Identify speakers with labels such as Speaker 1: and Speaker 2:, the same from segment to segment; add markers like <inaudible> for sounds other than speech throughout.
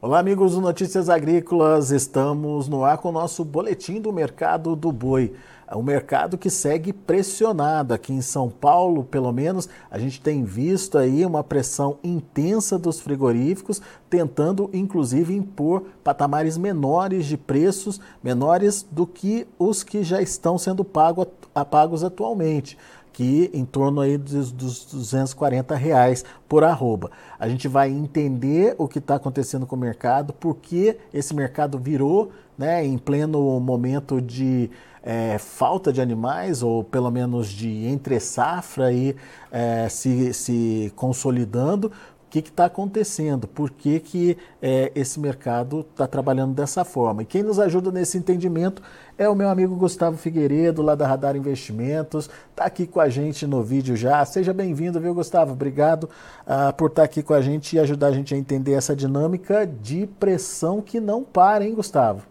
Speaker 1: Olá, amigos do Notícias Agrícolas. Estamos no ar com o nosso boletim do mercado do boi. O mercado que segue pressionado aqui em São Paulo, pelo menos, a gente tem visto aí uma pressão intensa dos frigoríficos, tentando inclusive impor patamares menores de preços, menores do que os que já estão sendo pago, pagos atualmente que em torno aí dos, dos 240 reais por arroba. A gente vai entender o que está acontecendo com o mercado, por que esse mercado virou né, em pleno momento de é, falta de animais, ou pelo menos de entre safra aí, é, se, se consolidando, o que está acontecendo, por que, que é, esse mercado está trabalhando dessa forma. E quem nos ajuda nesse entendimento é o meu amigo Gustavo Figueiredo, lá da Radar Investimentos, está aqui com a gente no vídeo já. Seja bem-vindo, viu, Gustavo? Obrigado uh, por estar tá aqui com a gente e ajudar a gente a entender essa dinâmica de pressão que não para, hein, Gustavo?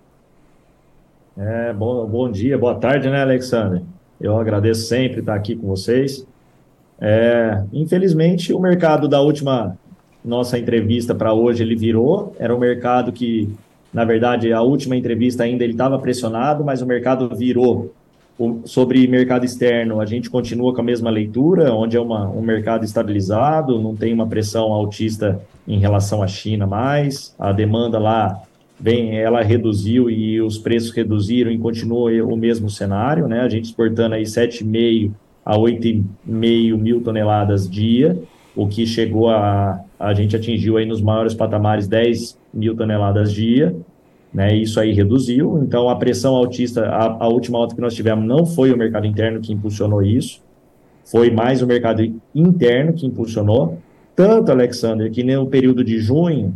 Speaker 2: É, bom, bom dia, boa tarde, né, Alexandre? Eu agradeço sempre estar aqui com vocês. É, infelizmente, o mercado da última nossa entrevista para hoje ele virou. Era um mercado que, na verdade, a última entrevista ainda ele estava pressionado, mas o mercado virou. O, sobre mercado externo, a gente continua com a mesma leitura, onde é uma, um mercado estabilizado, não tem uma pressão altista em relação à China mais, a demanda lá bem, ela reduziu e os preços reduziram e continua o mesmo cenário, né? A gente exportando aí 7,5 a 8,5 mil toneladas dia, o que chegou a, a gente atingiu aí nos maiores patamares 10 mil toneladas dia, né, isso aí reduziu, então a pressão altista, a, a última alta que nós tivemos não foi o mercado interno que impulsionou isso, foi mais o mercado interno que impulsionou, tanto, Alexander, que no período de junho,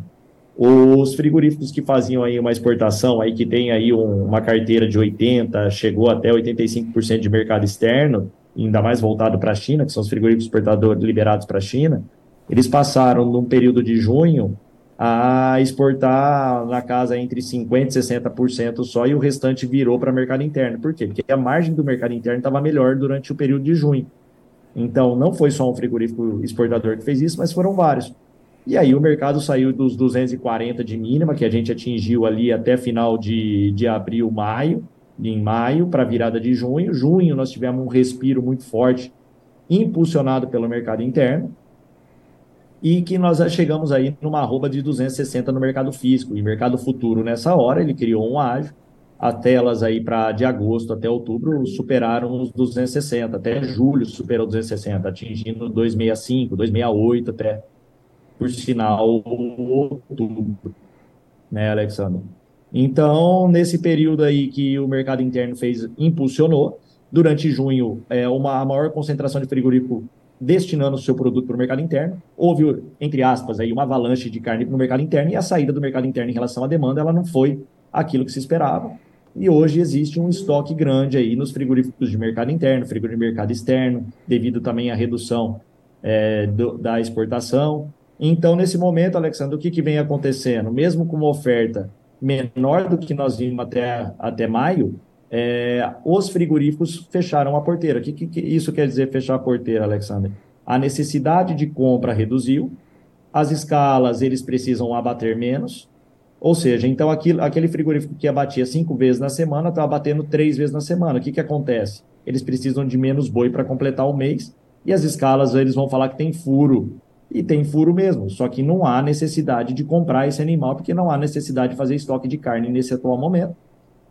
Speaker 2: os frigoríficos que faziam aí uma exportação, aí que tem aí um, uma carteira de 80, chegou até 85% de mercado externo, ainda mais voltado para a China, que são os frigoríficos exportadores liberados para a China, eles passaram, num período de junho, a exportar na casa entre 50% e 60% só, e o restante virou para o mercado interno. Por quê? Porque a margem do mercado interno estava melhor durante o período de junho. Então, não foi só um frigorífico exportador que fez isso, mas foram vários. E aí o mercado saiu dos 240 de mínima, que a gente atingiu ali até final de, de abril, maio, em maio para a virada de junho. Junho nós tivemos um respiro muito forte, impulsionado pelo mercado interno, e que nós chegamos aí numa arroba de 260 no mercado físico. E mercado futuro, nessa hora, ele criou um ágio, as telas aí para de agosto até outubro superaram os 260, até julho superou 260, atingindo 265, 268 até, por sinal, outubro, né, Alexandre? Então, nesse período aí que o mercado interno fez, impulsionou, durante junho, é, uma maior concentração de frigorífico destinando o seu produto para o mercado interno. Houve, entre aspas, aí, uma avalanche de carne para o mercado interno e a saída do mercado interno em relação à demanda ela não foi aquilo que se esperava. E hoje existe um estoque grande aí nos frigoríficos de mercado interno, frigorífico de mercado externo, devido também à redução é, do, da exportação. Então, nesse momento, Alexandre, o que, que vem acontecendo? Mesmo com uma oferta menor do que nós vimos até, até maio, é, os frigoríficos fecharam a porteira. O que, que, que, isso quer dizer fechar a porteira, Alexandre? A necessidade de compra reduziu, as escalas eles precisam abater menos, ou seja, então aquilo, aquele frigorífico que abatia cinco vezes na semana está abatendo três vezes na semana. O que, que acontece? Eles precisam de menos boi para completar o mês e as escalas eles vão falar que tem furo e tem furo mesmo, só que não há necessidade de comprar esse animal, porque não há necessidade de fazer estoque de carne nesse atual momento.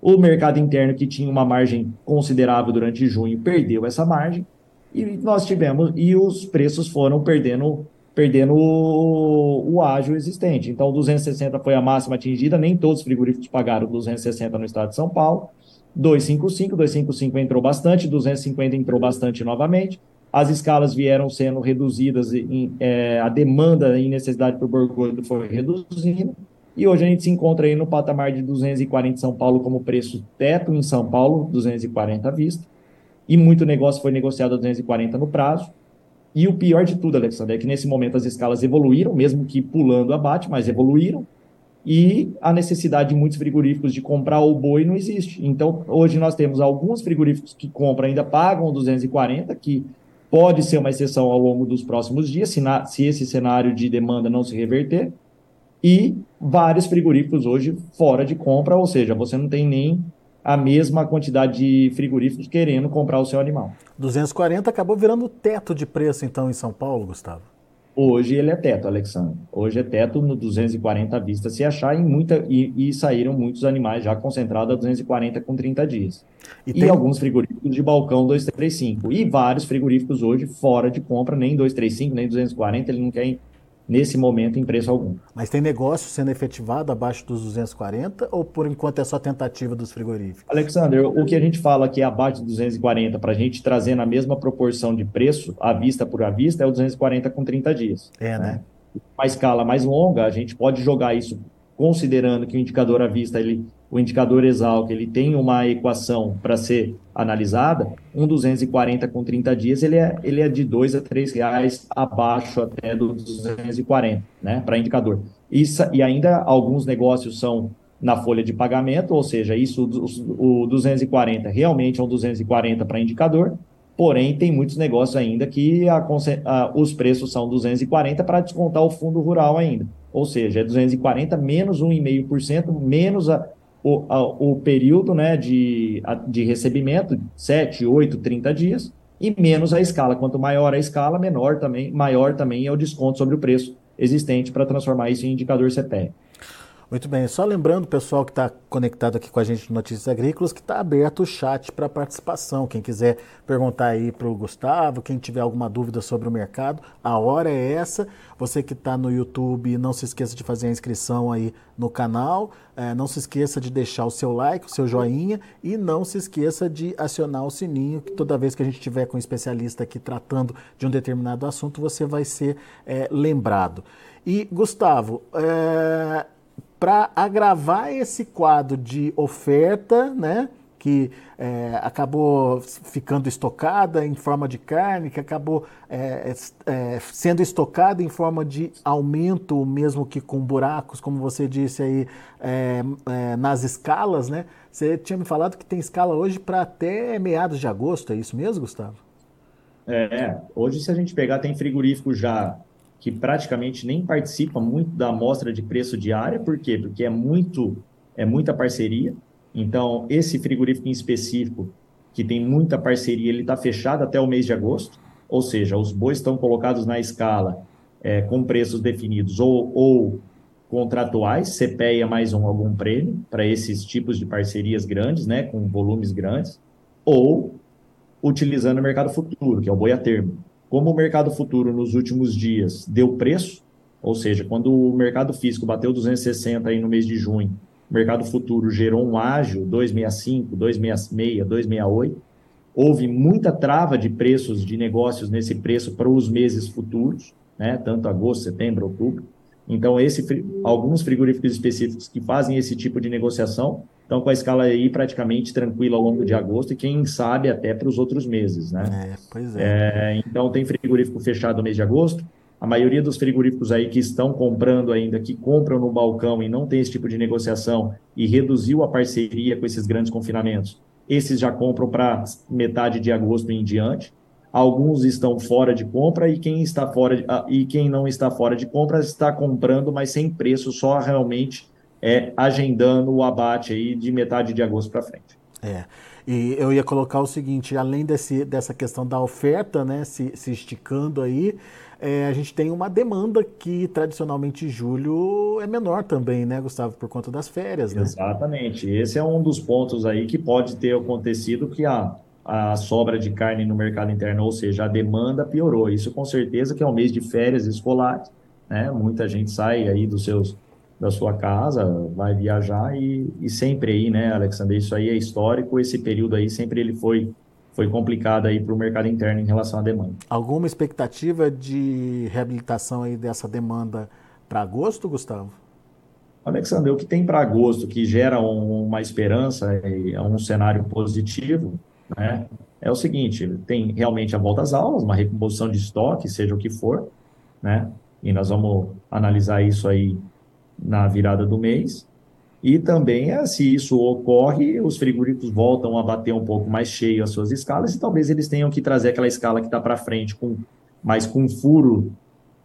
Speaker 2: O mercado interno, que tinha uma margem considerável durante junho, perdeu essa margem, e nós tivemos, e os preços foram perdendo perdendo o, o ágio existente. Então, 260 foi a máxima atingida, nem todos os frigoríficos pagaram 260 no estado de São Paulo. 255, 255 entrou bastante, 250 entrou bastante novamente as escalas vieram sendo reduzidas, em, é, a demanda e necessidade por borgulho foi reduzindo, e hoje a gente se encontra aí no patamar de 240 em São Paulo como preço teto em São Paulo, 240 à vista, e muito negócio foi negociado a 240 no prazo, e o pior de tudo, Alexandre, é que nesse momento as escalas evoluíram, mesmo que pulando abate, mas evoluíram, e a necessidade de muitos frigoríficos de comprar o boi não existe. Então, hoje nós temos alguns frigoríficos que compram, ainda pagam 240, que Pode ser uma exceção ao longo dos próximos dias, se, na, se esse cenário de demanda não se reverter. e vários frigoríficos hoje fora de compra, ou seja, você não tem nem a mesma quantidade de frigoríficos querendo comprar o seu animal.
Speaker 1: 240 acabou virando teto de preço então em São Paulo, Gustavo?
Speaker 2: Hoje ele é teto, Alexandre. Hoje é teto no 240 à vista se achar em muita, e, e saíram muitos animais já concentrados a 240 com 30 dias. E, e tem... alguns frigoríficos de balcão 235. E vários frigoríficos hoje fora de compra, nem 235, nem 240, ele não quer nesse momento em preço algum.
Speaker 1: Mas tem negócio sendo efetivado abaixo dos 240 ou por enquanto é só tentativa dos frigoríficos?
Speaker 2: Alexander, o que a gente fala que é abaixo de 240 para a gente trazer na mesma proporção de preço, à vista por à vista, é o 240 com 30 dias.
Speaker 1: É, né? né?
Speaker 2: Uma escala mais longa, a gente pode jogar isso considerando que o indicador à vista ele o indicador Exalc ele tem uma equação para ser analisada, um 240 com 30 dias, ele é, ele é de 2 a 3 reais abaixo até do 240, né, para indicador. Isso, e ainda alguns negócios são na folha de pagamento, ou seja, isso o, o 240 realmente é um 240 para indicador, porém tem muitos negócios ainda que a, a, os preços são 240 para descontar o fundo rural ainda. Ou seja, é 240 menos 1,5%, menos a, o, a, o período né, de, a, de recebimento, 7, 8, 30 dias, e menos a escala. Quanto maior a escala, menor também, maior também é o desconto sobre o preço existente para transformar isso em indicador CPE.
Speaker 1: Muito bem, só lembrando, pessoal que está conectado aqui com a gente no Notícias Agrícolas, que está aberto o chat para participação. Quem quiser perguntar aí para o Gustavo, quem tiver alguma dúvida sobre o mercado, a hora é essa. Você que está no YouTube, não se esqueça de fazer a inscrição aí no canal. É, não se esqueça de deixar o seu like, o seu joinha e não se esqueça de acionar o sininho, que toda vez que a gente tiver com um especialista aqui tratando de um determinado assunto, você vai ser é, lembrado. E, Gustavo, é, para agravar esse quadro de oferta, né? que é, acabou ficando estocada em forma de carne, que acabou é, é, sendo estocada em forma de aumento, mesmo que com buracos, como você disse aí, é, é, nas escalas, né? Você tinha me falado que tem escala hoje para até meados de agosto, é isso mesmo, Gustavo?
Speaker 2: É, hoje se a gente pegar, tem frigorífico já que praticamente nem participa muito da amostra de preço diária, por quê? Porque é muito é muita parceria. Então, esse frigorífico em específico, que tem muita parceria, ele está fechado até o mês de agosto, ou seja, os bois estão colocados na escala é, com preços definidos ou, ou contratuais, CPEA mais um algum prêmio para esses tipos de parcerias grandes, né, com volumes grandes, ou utilizando o mercado futuro, que é o boi a termo. Como o mercado futuro nos últimos dias deu preço, ou seja, quando o mercado físico bateu 260 aí no mês de junho, o mercado futuro gerou um ágio 265, 266, 268. Houve muita trava de preços de negócios nesse preço para os meses futuros, né? tanto agosto, setembro, outubro. Então, esse, alguns frigoríficos específicos que fazem esse tipo de negociação estão com a escala aí praticamente tranquila ao longo de agosto e quem sabe até para os outros meses, né?
Speaker 1: É, pois é.
Speaker 2: é. Então tem frigorífico fechado no mês de agosto. A maioria dos frigoríficos aí que estão comprando ainda, que compram no balcão e não tem esse tipo de negociação e reduziu a parceria com esses grandes confinamentos, esses já compram para metade de agosto em diante. Alguns estão fora de compra e quem está fora de, ah, e quem não está fora de compra está comprando, mas sem preço, só realmente é, agendando o abate aí de metade de agosto para frente.
Speaker 1: É. E eu ia colocar o seguinte, além desse, dessa questão da oferta, né, se, se esticando aí, é, a gente tem uma demanda que tradicionalmente julho é menor também, né, Gustavo, por conta das férias, né?
Speaker 2: Exatamente. Esse é um dos pontos aí que pode ter acontecido que a, a sobra de carne no mercado interno, ou seja, a demanda piorou. Isso com certeza que é um mês de férias escolares, né? Muita gente sai aí dos seus da sua casa, vai viajar e, e sempre aí, né, Alexandre, isso aí é histórico, esse período aí sempre ele foi foi complicado aí para o mercado interno em relação à demanda.
Speaker 1: Alguma expectativa de reabilitação aí dessa demanda para agosto, Gustavo?
Speaker 2: Alexandre, o que tem para agosto que gera um, uma esperança, é um cenário positivo, né? É o seguinte, tem realmente a volta às aulas, uma recomposição de estoque, seja o que for, né? E nós vamos analisar isso aí na virada do mês. E também, é, se isso ocorre, os frigoríficos voltam a bater um pouco mais cheio as suas escalas e talvez eles tenham que trazer aquela escala que está para frente, com mais com furo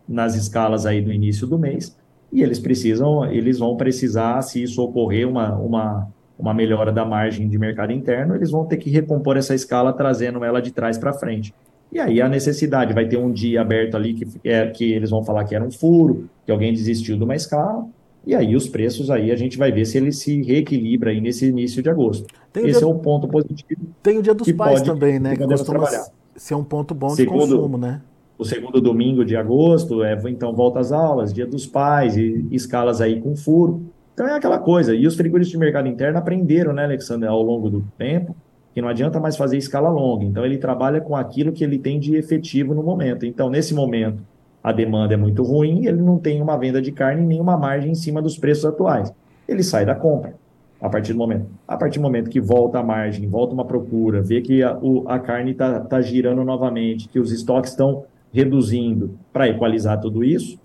Speaker 2: nas escalas aí do início do mês, e eles precisam, eles vão precisar, se isso ocorrer, uma, uma, uma melhora da margem de mercado interno, eles vão ter que recompor essa escala trazendo ela de trás para frente. E aí a necessidade, vai ter um dia aberto ali que, é, que eles vão falar que era um furo, que alguém desistiu de uma escala, e aí os preços aí a gente vai ver se ele se reequilibra aí nesse início de agosto. Esse dia, é o ponto positivo.
Speaker 1: Tem o dia dos pais também, né? Que costuma trabalhar. ser um ponto bom segundo, de consumo, né?
Speaker 2: O segundo domingo de agosto, é, então volta às aulas, dia dos pais, e escalas aí com furo. Então é aquela coisa. E os frigoríficos de mercado interno aprenderam, né, Alexandre, ao longo do tempo, que não adianta mais fazer escala longa. Então ele trabalha com aquilo que ele tem de efetivo no momento. Então, nesse momento, a demanda é muito ruim, ele não tem uma venda de carne nem uma margem em cima dos preços atuais. Ele sai da compra a partir do momento. A partir do momento que volta a margem, volta uma procura, vê que a, o, a carne está tá girando novamente, que os estoques estão reduzindo para equalizar tudo isso.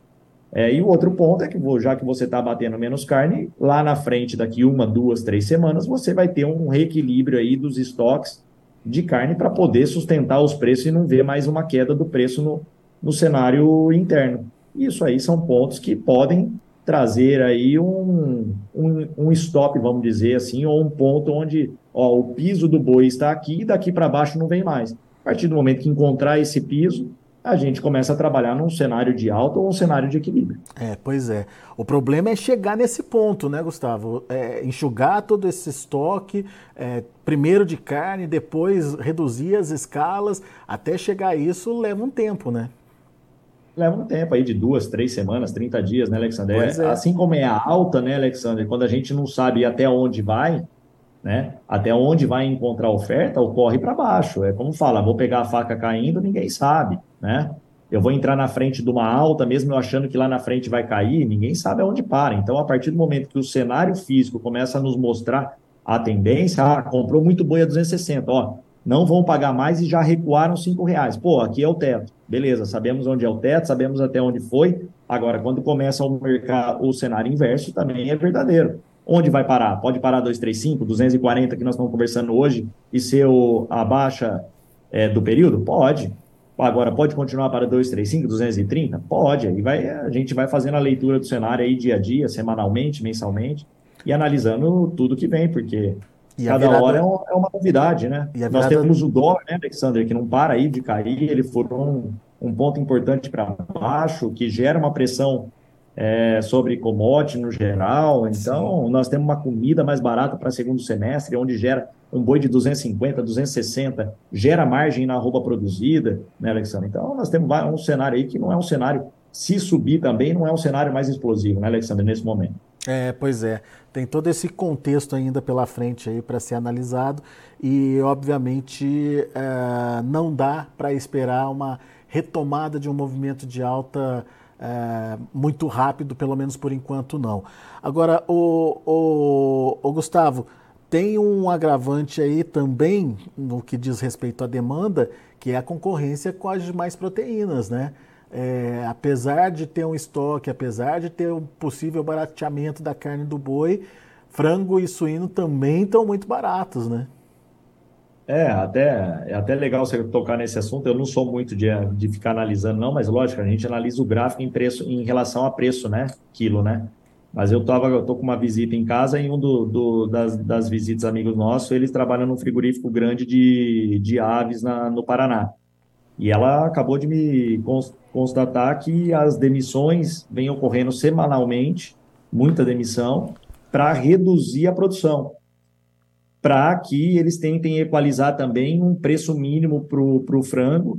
Speaker 2: É, e o outro ponto é que, já que você está batendo menos carne, lá na frente, daqui uma, duas, três semanas, você vai ter um reequilíbrio aí dos estoques de carne para poder sustentar os preços e não ver mais uma queda do preço no, no cenário interno. Isso aí são pontos que podem trazer aí um, um, um stop, vamos dizer assim, ou um ponto onde ó, o piso do boi está aqui e daqui para baixo não vem mais. A partir do momento que encontrar esse piso, a gente começa a trabalhar num cenário de alta ou um cenário de equilíbrio.
Speaker 1: É, pois é. O problema é chegar nesse ponto, né, Gustavo? É, enxugar todo esse estoque, é, primeiro de carne, depois reduzir as escalas, até chegar a isso leva um tempo, né?
Speaker 2: leva um tempo aí de duas, três semanas, 30 dias, né, Alexandre? É. Assim como é a alta, né, Alexandre? Quando a gente não sabe até onde vai, né? Até onde vai encontrar oferta, ocorre para baixo. É como fala, vou pegar a faca caindo, ninguém sabe, né? Eu vou entrar na frente de uma alta, mesmo eu achando que lá na frente vai cair, ninguém sabe aonde para. Então, a partir do momento que o cenário físico começa a nos mostrar a tendência, ah, comprou muito boi a 260, ó, não vão pagar mais e já recuaram cinco reais. Pô, aqui é o teto. Beleza, sabemos onde é o teto, sabemos até onde foi. Agora, quando começa o mercado, o cenário inverso, também é verdadeiro. Onde vai parar? Pode parar 235, 240 que nós estamos conversando hoje e ser o, a baixa é, do período? Pode. Agora, pode continuar para 235, 230? Pode. Aí vai, a gente vai fazendo a leitura do cenário aí dia a dia, semanalmente, mensalmente, e analisando tudo que vem, porque e Cada virada... hora é, um, é, uma novidade, né? Virada... Nós temos o dólar, né, Alexander, que não para aí de cair, ele foi um, um ponto importante para baixo, que gera uma pressão é, sobre commodity no geral. Então, Sim. nós temos uma comida mais barata para segundo semestre, onde gera um boi de 250, 260, gera margem na roupa produzida, né, Alexandre? Então, nós temos um cenário aí que não é um cenário, se subir também, não é um cenário mais explosivo, né, Alexandre, nesse momento.
Speaker 1: É, pois é. Tem todo esse contexto ainda pela frente aí para ser analisado e, obviamente, é, não dá para esperar uma retomada de um movimento de alta é, muito rápido, pelo menos por enquanto não. Agora, o, o, o Gustavo, tem um agravante aí também no que diz respeito à demanda, que é a concorrência com as demais proteínas, né? é, apesar de ter um estoque, apesar de ter um possível barateamento da carne do boi, frango e suíno também estão muito baratos, né?
Speaker 2: É, até, é até legal você tocar nesse assunto. Eu não sou muito de, de ficar analisando, não, mas lógico, a gente analisa o gráfico em preço em relação a preço, né? Quilo, né? Mas eu tava, eu tô com uma visita em casa e um do, do das, das visitas amigos nossos, eles trabalham num frigorífico grande de, de aves na, no Paraná. E ela acabou de me constatar que as demissões vêm ocorrendo semanalmente, muita demissão, para reduzir a produção, para que eles tentem equalizar também um preço mínimo para o frango,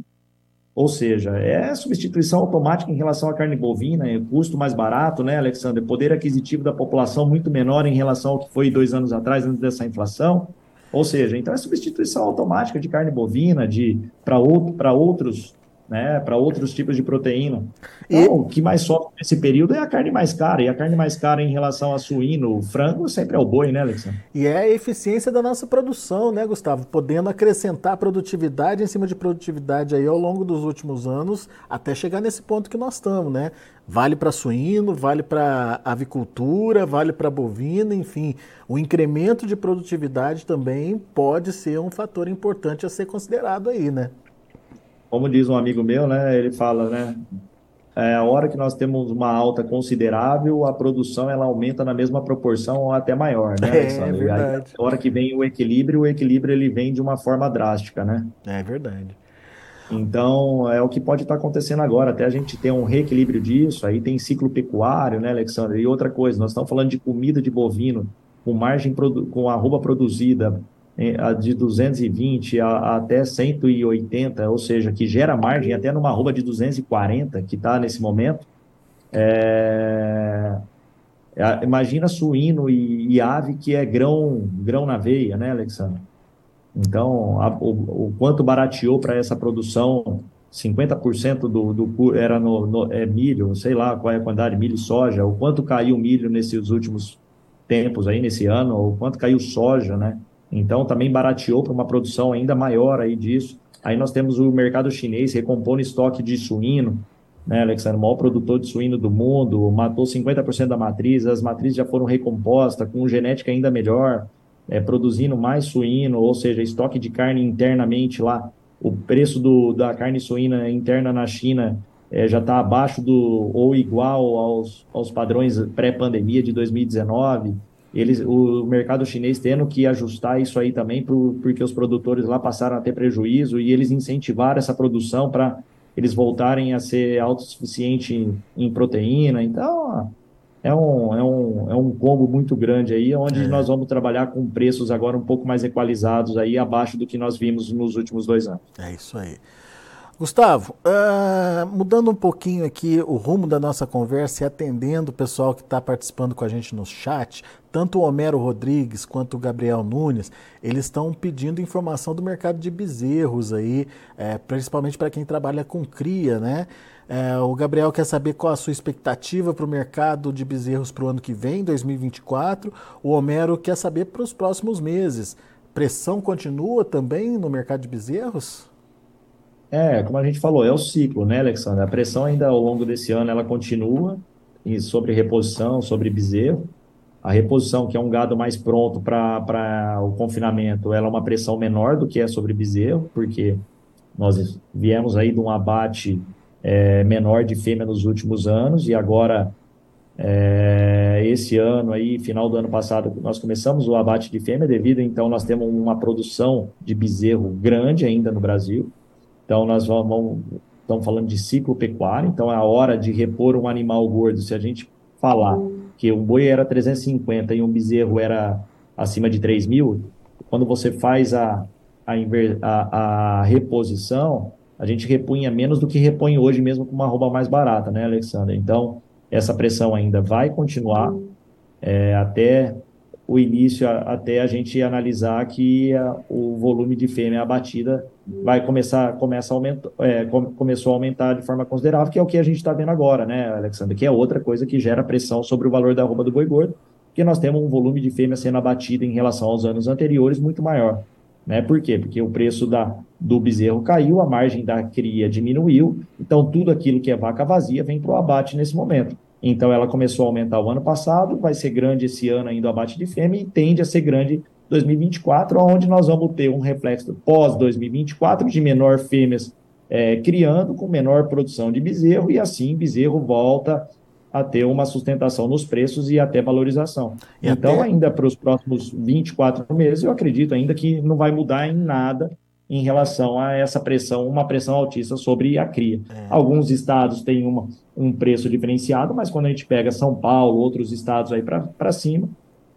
Speaker 2: ou seja, é substituição automática em relação à carne bovina, é custo mais barato, né, Alexander? Poder aquisitivo da população muito menor em relação ao que foi dois anos atrás, antes dessa inflação. Ou seja, então é substituição automática de carne bovina de para outro, outros né, para outros tipos de proteína. Então, o que mais sofre nesse período é a carne mais cara, e a carne mais cara em relação a suíno, o frango sempre é o boi, né, Alexandre?
Speaker 1: E é a eficiência da nossa produção, né, Gustavo? Podendo acrescentar produtividade em cima de produtividade aí ao longo dos últimos anos, até chegar nesse ponto que nós estamos, né? Vale para suíno, vale para avicultura, vale para bovina, enfim. O incremento de produtividade também pode ser um fator importante a ser considerado aí, né?
Speaker 2: Como diz um amigo meu, né? Ele fala, né? é, a hora que nós temos uma alta considerável, a produção ela aumenta na mesma proporção ou até maior, né, <laughs>
Speaker 1: É verdade.
Speaker 2: Aí, a hora que vem o equilíbrio, o equilíbrio ele vem de uma forma drástica, né?
Speaker 1: É verdade.
Speaker 2: Então, é o que pode estar acontecendo agora, até a gente ter um reequilíbrio disso, aí tem ciclo pecuário, né, Alexandre? E outra coisa, nós estamos falando de comida de bovino, com margem, com arroba produzida de 220 a, até 180, ou seja, que gera margem até numa arroba de 240, que está nesse momento. É... Imagina suíno e, e, ave que é grão, grão na veia, né, Alexandre? Então, a, o, o, quanto barateou para essa produção, 50% do, do era no, no, é milho, sei lá qual é a quantidade de milho e soja, o quanto caiu milho nesses últimos tempos aí, nesse ano, o quanto caiu soja, né? Então, também barateou para uma produção ainda maior aí disso. Aí nós temos o mercado chinês recompondo estoque de suíno, né, Alexandre? O maior produtor de suíno do mundo, matou 50% da matriz, as matrizes já foram recompostas, com genética ainda melhor, é, produzindo mais suíno, ou seja, estoque de carne internamente lá. O preço do, da carne suína interna na China é, já está abaixo do ou igual aos, aos padrões pré-pandemia de 2019 eles, o mercado chinês tendo que ajustar isso aí também, pro, porque os produtores lá passaram a ter prejuízo e eles incentivaram essa produção para eles voltarem a ser autossuficientes em, em proteína. Então, é um, é, um, é um combo muito grande aí, onde é. nós vamos trabalhar com preços agora um pouco mais equalizados aí, abaixo do que nós vimos nos últimos dois anos.
Speaker 1: É isso aí. Gustavo, uh, mudando um pouquinho aqui o rumo da nossa conversa e atendendo o pessoal que está participando com a gente no chat, tanto o Homero Rodrigues quanto o Gabriel Nunes, eles estão pedindo informação do mercado de bezerros aí, é, principalmente para quem trabalha com cria, né? É, o Gabriel quer saber qual a sua expectativa para o mercado de bezerros para o ano que vem, 2024. O Homero quer saber para os próximos meses. Pressão continua também no mercado de bezerros?
Speaker 2: É, como a gente falou, é o ciclo, né, Alexandre? A pressão ainda ao longo desse ano ela continua sobre reposição, sobre bezerro. A reposição, que é um gado mais pronto para o confinamento, ela é uma pressão menor do que é sobre bezerro, porque nós viemos aí de um abate é, menor de fêmea nos últimos anos e agora é, esse ano aí, final do ano passado, nós começamos o abate de fêmea devido, então nós temos uma produção de bezerro grande ainda no Brasil. Então, nós vamos, estamos falando de ciclo pecuário, então é a hora de repor um animal gordo. Se a gente falar que um boi era 350 e um bezerro era acima de 3 mil, quando você faz a, a, a, a reposição, a gente repunha menos do que repõe hoje, mesmo com uma roupa mais barata, né, Alexandre? Então, essa pressão ainda vai continuar é, até o início, até a gente analisar que a, o volume de fêmea abatida vai começar, começa a aumentar, é, começou a aumentar de forma considerável, que é o que a gente está vendo agora, né, Alexandre? Que é outra coisa que gera pressão sobre o valor da roupa do boi gordo, porque nós temos um volume de fêmea sendo abatida em relação aos anos anteriores muito maior. Né? Por quê? Porque o preço da, do bezerro caiu, a margem da cria diminuiu, então tudo aquilo que é vaca vazia vem para o abate nesse momento. Então ela começou a aumentar o ano passado, vai ser grande esse ano ainda o abate de fêmea e tende a ser grande 2024, onde nós vamos ter um reflexo pós-2024 de menor fêmeas é, criando, com menor produção de bezerro, e assim bezerro volta a ter uma sustentação nos preços e até valorização. E então, até... ainda para os próximos 24 meses, eu acredito ainda que não vai mudar em nada em relação a essa pressão, uma pressão altíssima sobre a cria. É. Alguns estados têm uma, um preço diferenciado, mas quando a gente pega São Paulo, outros estados aí para cima,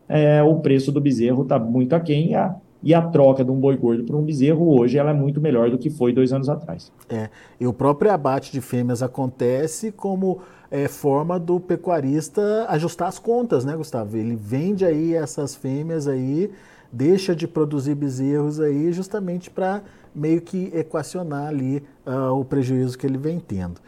Speaker 2: é, o preço do bezerro está muito aquém e a, e a troca de um boi gordo por um bezerro hoje ela é muito melhor do que foi dois anos atrás.
Speaker 1: É, e o próprio abate de fêmeas acontece como é, forma do pecuarista ajustar as contas, né, Gustavo? Ele vende aí essas fêmeas aí, deixa de produzir bezerros aí justamente para meio que equacionar ali uh, o prejuízo que ele vem tendo.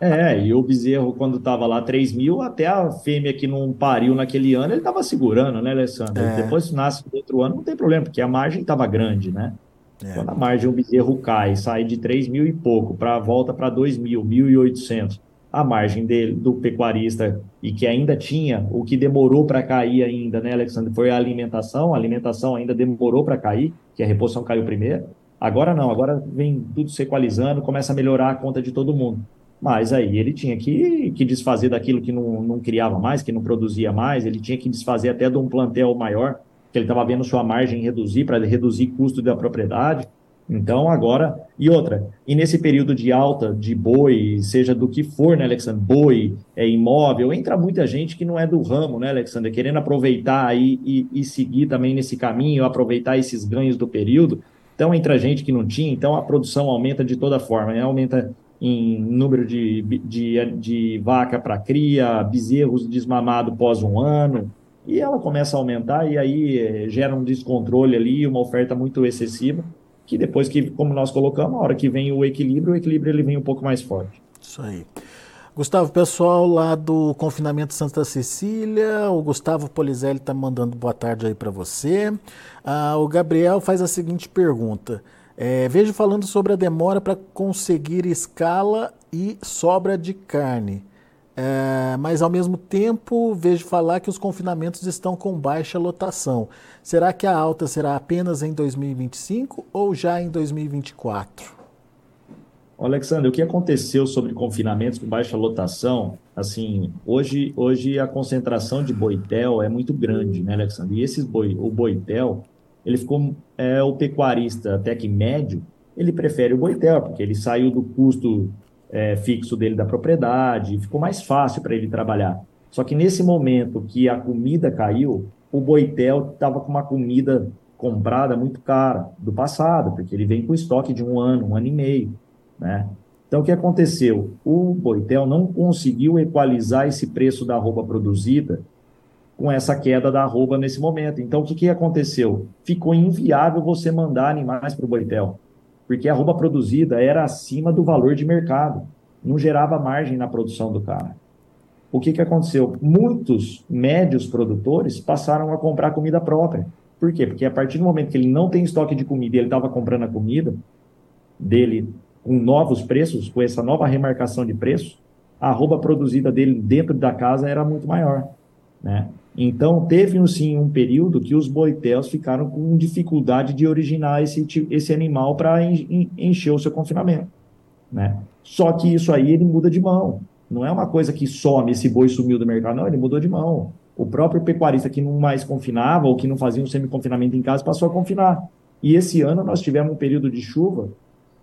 Speaker 2: É, e o bezerro, quando estava lá 3 mil, até a fêmea que não pariu naquele ano, ele estava segurando, né, Alessandro? É. Depois, se nasce no outro ano, não tem problema, porque a margem estava grande, né? É. Quando a margem do bezerro cai, sai de 3 mil e pouco, para volta para 2 mil, 1.800, a margem do pecuarista, e que ainda tinha, o que demorou para cair ainda, né, Alexandre, foi a alimentação, a alimentação ainda demorou para cair, que a reposição caiu primeiro. Agora não, agora vem tudo se equalizando, começa a melhorar a conta de todo mundo. mas aí ele tinha que, que desfazer daquilo que não, não criava mais, que não produzia mais, ele tinha que desfazer até de um plantel maior, que ele estava vendo sua margem reduzir, para reduzir custo da propriedade. Então, agora. E outra, e nesse período de alta de boi, seja do que for, né, Alexandre? Boi, é imóvel, entra muita gente que não é do ramo, né, Alexandre? Querendo aproveitar aí e, e seguir também nesse caminho, aproveitar esses ganhos do período. Então, entra gente que não tinha, então a produção aumenta de toda forma, né? Aumenta em número de, de, de vaca para cria, bezerros desmamados pós um ano, e ela começa a aumentar, e aí é, gera um descontrole ali, uma oferta muito excessiva que depois que, como nós colocamos, a hora que vem o equilíbrio, o equilíbrio ele vem um pouco mais forte.
Speaker 1: Isso aí. Gustavo, pessoal lá do Confinamento Santa Cecília, o Gustavo Polizelli está mandando boa tarde aí para você. Ah, o Gabriel faz a seguinte pergunta. É, vejo falando sobre a demora para conseguir escala e sobra de carne. É, mas ao mesmo tempo vejo falar que os confinamentos estão com baixa lotação. Será que a alta será apenas em 2025 ou já em 2024?
Speaker 2: Alexandre, o que aconteceu sobre confinamentos com baixa lotação? Assim, hoje, hoje a concentração de boitel é muito grande, né, Alexandre? E esses boi, o boitel, ele ficou é, o pecuarista até que médio, ele prefere o boitel porque ele saiu do custo é, fixo dele da propriedade, ficou mais fácil para ele trabalhar. Só que nesse momento que a comida caiu, o Boitel estava com uma comida comprada muito cara do passado, porque ele vem com estoque de um ano, um ano e meio, né? Então, o que aconteceu? O Boitel não conseguiu equalizar esse preço da arroba produzida com essa queda da arroba nesse momento. Então, o que, que aconteceu? Ficou inviável você mandar animais para o Boitel porque a roupa produzida era acima do valor de mercado, não gerava margem na produção do cara. O que, que aconteceu? Muitos médios produtores passaram a comprar comida própria. Por quê? Porque a partir do momento que ele não tem estoque de comida e ele estava comprando a comida dele com novos preços, com essa nova remarcação de preço, a roupa produzida dele dentro da casa era muito maior. Né? Então, teve sim um período que os boitéus ficaram com dificuldade de originar esse, esse animal para encher o seu confinamento. Né? Só que isso aí ele muda de mão. Não é uma coisa que some, esse boi sumiu do mercado, não, ele mudou de mão. O próprio pecuarista que não mais confinava ou que não fazia um semi-confinamento em casa passou a confinar. E esse ano nós tivemos um período de chuva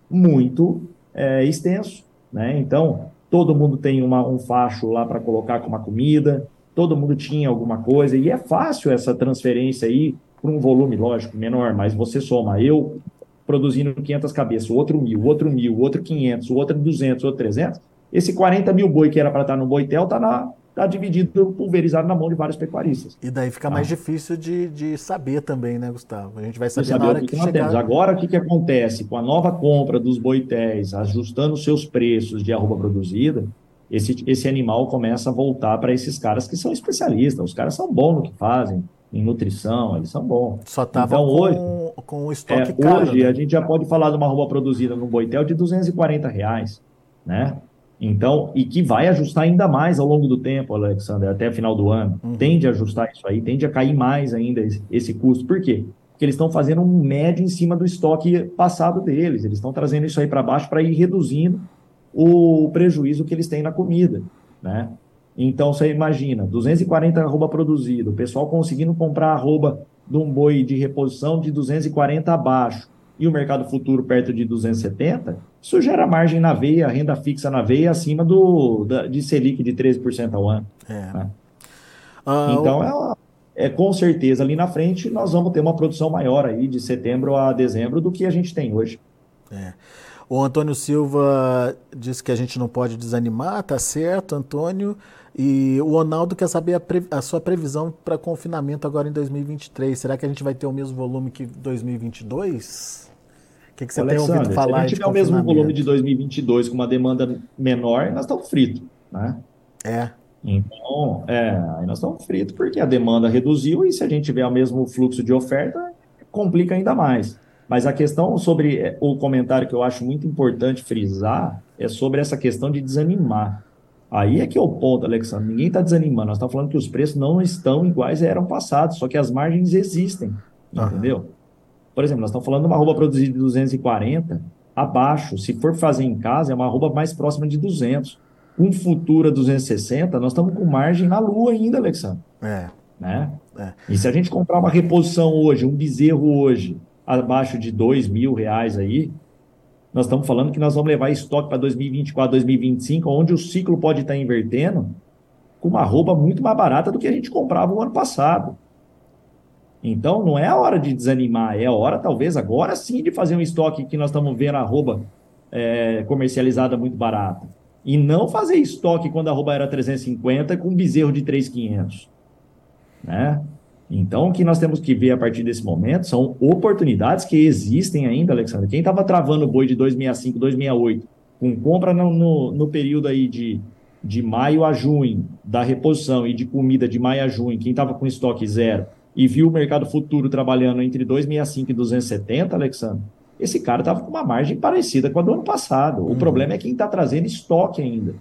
Speaker 2: muito é, extenso. Né? Então, todo mundo tem uma, um facho lá para colocar com uma comida, todo mundo tinha alguma coisa, e é fácil essa transferência aí para um volume, lógico, menor, mas você soma, eu produzindo 500 cabeças, o outro mil, o outro mil, o outro 500, o outro 200, o outro 300, esse 40 mil boi que era para estar no boitel está na, tá dividido, pulverizado na mão de vários pecuaristas.
Speaker 1: E daí fica mais ah. difícil de, de saber também, né, Gustavo? A gente vai saber, saber na hora que, que chegar...
Speaker 2: Agora, o que, que acontece? Com a nova compra dos boitéis, ajustando seus preços de arroba produzida, esse, esse animal começa a voltar para esses caras que são especialistas. Os caras são bons no que fazem, em nutrição, eles são bons.
Speaker 1: Só estava então, hoje, com o estoque é, caro.
Speaker 2: Hoje né? a gente já pode falar de uma roupa produzida no Boitel de 240 reais, né? Então, e que vai ajustar ainda mais ao longo do tempo, Alexander, até o final do ano. Uhum. Tende a ajustar isso aí, tende a cair mais ainda esse, esse custo. Por quê? Porque eles estão fazendo um médio em cima do estoque passado deles. Eles estão trazendo isso aí para baixo para ir reduzindo o prejuízo que eles têm na comida, né? Então, você imagina, 240 arroba produzido, o pessoal conseguindo comprar arroba de um boi de reposição de 240 abaixo e o mercado futuro perto de 270, isso gera margem na veia, renda fixa na veia acima do, da, de Selic de 13% ao ano. É. Né? Ah, então, o... é, é, com certeza, ali na frente, nós vamos ter uma produção maior aí de setembro a dezembro do que a gente tem hoje.
Speaker 1: É. O Antônio Silva disse que a gente não pode desanimar, tá certo, Antônio. E o Ronaldo quer saber a, a sua previsão para confinamento agora em 2023. Será que a gente vai ter o mesmo volume que 2022? O que, que você Alexandre, tem ouvido falar?
Speaker 2: Se a gente tiver o mesmo volume de 2022 com uma demanda menor, nós estamos fritos, né?
Speaker 1: É.
Speaker 2: Então, é, aí nós estamos fritos porque a demanda reduziu e se a gente tiver o mesmo fluxo de oferta, complica ainda mais. Mas a questão sobre é, o comentário que eu acho muito importante frisar é sobre essa questão de desanimar. Aí é que é o ponto, Alexandre. Ninguém está desanimando. Nós estamos falando que os preços não estão iguais eram passados, só que as margens existem. Entendeu? Por exemplo, nós estamos falando de uma roupa produzida de 240 abaixo. Se for fazer em casa, é uma arroba mais próxima de 200. Com futura 260, nós estamos com margem na lua ainda, Alexandre. É. Né? É. E se a gente comprar uma reposição hoje, um bezerro hoje, abaixo de dois mil reais aí, nós estamos falando que nós vamos levar estoque para 2024, 2025, onde o ciclo pode estar invertendo, com uma roupa muito mais barata do que a gente comprava o ano passado. Então, não é a hora de desanimar, é a hora, talvez, agora sim, de fazer um estoque que nós estamos vendo a roupa é, comercializada muito barata. E não fazer estoque quando a roupa era 350 com bezerro de 3,500. Né? Então, o que nós temos que ver a partir desse momento são oportunidades que existem ainda, Alexandre. Quem estava travando o boi de 265, 268, com compra no, no, no, período aí de, de maio a junho, da reposição e de comida de maio a junho, quem estava com estoque zero e viu o mercado futuro trabalhando entre 265 e 270, Alexandre, esse cara estava com uma margem parecida com a do ano passado. O uhum. problema é quem está trazendo estoque ainda.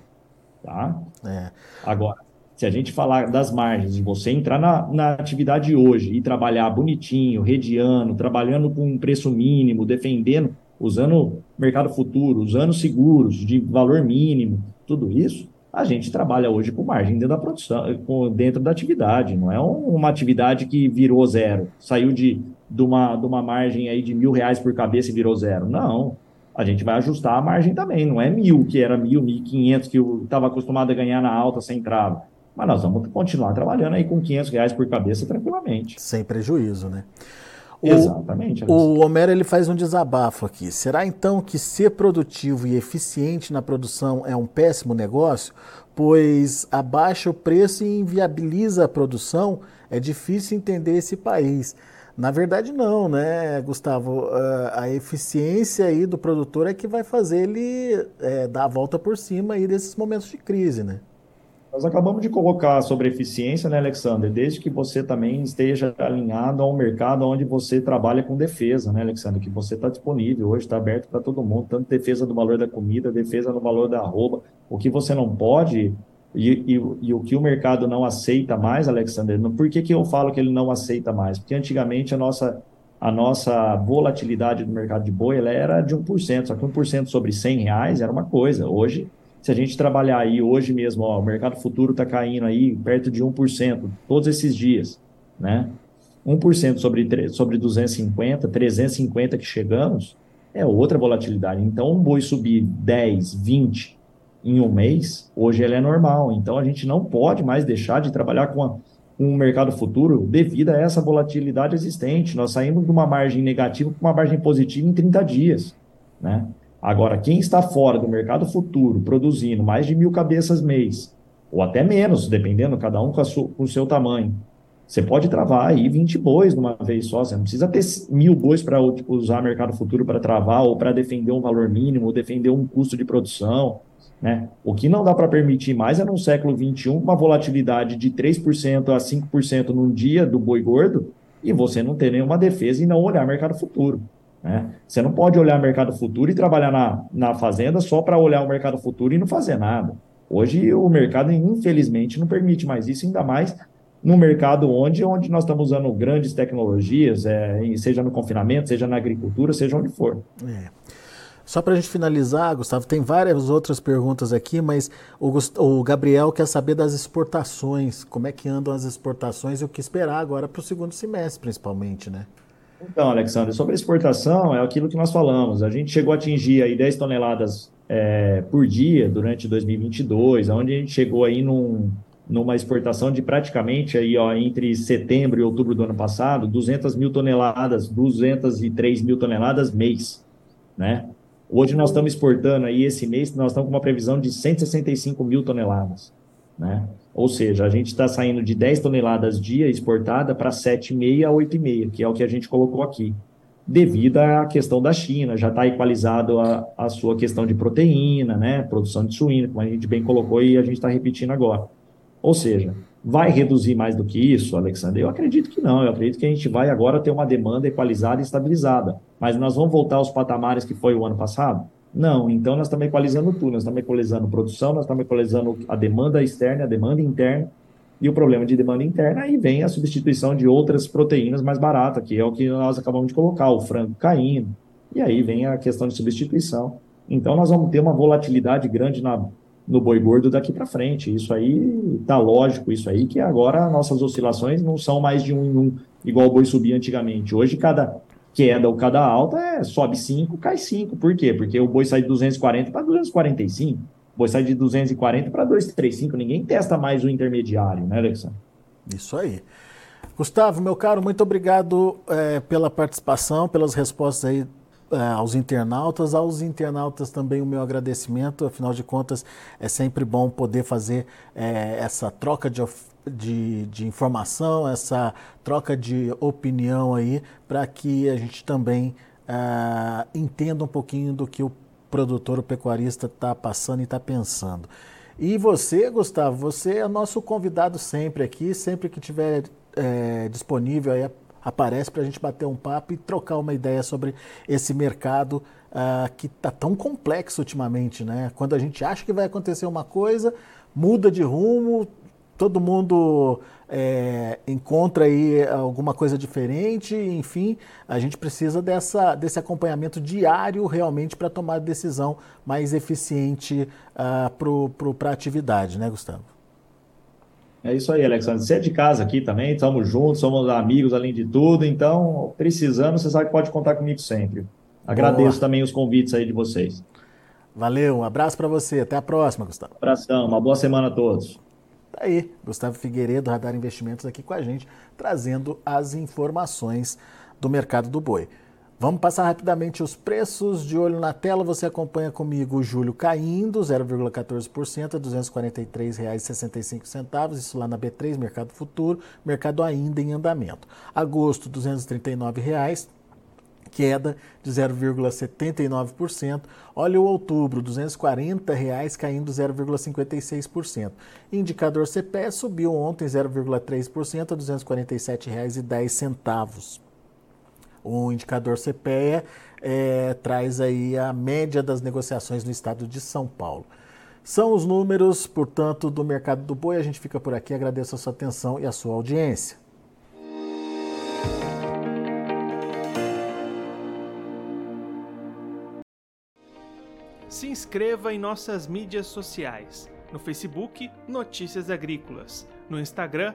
Speaker 2: Tá? É. Agora, se a gente falar das margens, de você entrar na, na atividade hoje e trabalhar bonitinho, rediano, trabalhando com um preço mínimo, defendendo, usando mercado futuro, usando seguros de valor mínimo, tudo isso, a gente trabalha hoje com margem dentro da produção, dentro da atividade. Não é uma atividade que virou zero, saiu de, de, uma, de uma margem aí de mil reais por cabeça e virou zero. Não. A gente vai ajustar a margem também. Não é mil, que era mil, mil e quinhentos, que eu estava acostumado a ganhar na alta sem trava. Mas nós vamos continuar trabalhando aí com 500 reais por cabeça tranquilamente.
Speaker 1: Sem prejuízo, né?
Speaker 2: O, Exatamente.
Speaker 1: O Homero ele faz um desabafo aqui. Será então que ser produtivo e eficiente na produção é um péssimo negócio? Pois abaixa o preço e inviabiliza a produção? É difícil entender esse país. Na verdade, não, né, Gustavo? A eficiência aí do produtor é que vai fazer ele é, dar a volta por cima aí desses momentos de crise, né?
Speaker 2: Nós acabamos de colocar sobre eficiência, né, Alexander? Desde que você também esteja alinhado ao mercado onde você trabalha com defesa, né, Alexander? Que você está disponível hoje, está aberto para todo mundo, tanto defesa do valor da comida, defesa do valor da roupa. O que você não pode e, e, e, o que o mercado não aceita mais, Alexander, por que, que eu falo que ele não aceita mais? Porque antigamente a nossa, a nossa volatilidade do mercado de boi ela era de 1%, só que 1% sobre 100 reais era uma coisa. Hoje se a gente trabalhar aí hoje mesmo, ó, o mercado futuro está caindo aí perto de 1% todos esses dias, né? 1% sobre, sobre 250, 350 que chegamos, é outra volatilidade. Então, um boi subir 10, 20 em um mês, hoje ele é normal. Então, a gente não pode mais deixar de trabalhar com, a, com o mercado futuro devido a essa volatilidade existente. Nós saímos de uma margem negativa para uma margem positiva em 30 dias, né? Agora, quem está fora do mercado futuro, produzindo mais de mil cabeças mês, ou até menos, dependendo, cada um com, sua, com o seu tamanho, você pode travar aí 20 bois numa vez só. Você não precisa ter mil bois para usar mercado futuro para travar, ou para defender um valor mínimo, ou defender um custo de produção. Né? O que não dá para permitir mais é no século XXI uma volatilidade de 3% a 5% num dia do boi gordo e você não ter nenhuma defesa e não olhar mercado futuro. Né? Você não pode olhar o mercado futuro e trabalhar na, na fazenda só para olhar o mercado futuro e não fazer nada. Hoje o mercado, infelizmente, não permite mais isso, ainda mais no mercado onde, onde nós estamos usando grandes tecnologias, é, seja no confinamento, seja na agricultura, seja onde for. É.
Speaker 1: Só para a gente finalizar, Gustavo, tem várias outras perguntas aqui, mas o, o, Gabriel quer saber das exportações, como é que andam as exportações e o que esperar agora para o segundo semestre, principalmente, né?
Speaker 2: Então, Alexandre, sobre exportação, é aquilo que nós falamos. A gente chegou a atingir aí 10 toneladas é, por dia durante 2022, onde a gente chegou aí num, numa exportação de praticamente aí, ó, entre setembro e outubro do ano passado, 200 mil toneladas, 203 mil toneladas mês, né? Hoje nós estamos exportando aí, esse mês, nós estamos com uma previsão de 165 mil toneladas, né? Ou seja, a gente está saindo de 10 toneladas dia exportada para 7,5 a 8,5, que é o que a gente colocou aqui, devido à questão da China, já está equalizado a, a sua questão de proteína, né, produção de suíno, como a gente bem colocou e a gente está repetindo agora. Ou seja, vai reduzir mais do que isso, Alexandre? Eu acredito que não, eu acredito que a gente vai agora ter uma demanda equalizada e estabilizada, mas nós vamos voltar aos patamares que foi o ano passado? Não, então nós estamos equalizando tudo, nós estamos equalizando produção, nós estamos equalizando a demanda externa, a demanda interna, e o problema de demanda interna, aí vem a substituição de outras proteínas mais baratas, que é o que nós acabamos de colocar, o frango caindo, e aí vem a questão de substituição. Então, nós vamos ter uma volatilidade grande na, no boi gordo daqui para frente. Isso aí está lógico, isso aí que agora nossas oscilações não são mais de um em um, igual o boi subia antigamente. Hoje, cada queda ou cada alta é sobe 5, cai 5. Por quê? Porque o boi sai de 240 para 245. O boi sai de 240 para 235. Ninguém testa mais o intermediário, né, Alexandre?
Speaker 1: Isso aí. Gustavo, meu caro, muito obrigado é, pela participação, pelas respostas aí é, aos internautas. Aos internautas também o meu agradecimento, afinal de contas é sempre bom poder fazer é, essa troca de, de, de, informação, essa troca de opinião aí, para que a gente também é, entenda um pouquinho do que o produtor, o pecuarista está passando e está pensando. E você, Gustavo, você é nosso convidado sempre aqui, sempre que tiver é, disponível aí aparece para a gente bater um papo e trocar uma ideia sobre esse mercado uh, que está tão complexo ultimamente, né? Quando a gente acha que vai acontecer uma coisa, muda de rumo, todo mundo é, encontra aí alguma coisa diferente, enfim, a gente precisa dessa, desse acompanhamento diário realmente para tomar decisão mais eficiente uh, para a atividade, né, Gustavo?
Speaker 2: É isso aí, Alexandre. Você é de casa aqui também, estamos juntos, somos amigos além de tudo, então, precisando, você sabe que pode contar comigo sempre. Agradeço boa. também os convites aí de vocês.
Speaker 1: Valeu, um abraço para você, até a próxima, Gustavo.
Speaker 2: abração, uma boa semana a todos.
Speaker 1: Tá aí, Gustavo Figueiredo, Radar Investimentos, aqui com a gente, trazendo as informações do mercado do boi. Vamos passar rapidamente os preços de olho na tela. Você acompanha comigo o julho caindo 0,14% a R$ 243,65. Isso lá na B3, Mercado Futuro, mercado ainda em andamento. Agosto, 239 reais, queda de 0,79%. Olha o outubro, 240 reais, caindo 0,56%. Indicador CPE subiu ontem 0,3% a R$ 247,10 o indicador CPEA é, traz aí a média das negociações no estado de São Paulo. São os números, portanto, do mercado do boi. A gente fica por aqui. Agradeço a sua atenção e a sua audiência.
Speaker 3: Se inscreva em nossas mídias sociais. No Facebook, Notícias Agrícolas. No Instagram,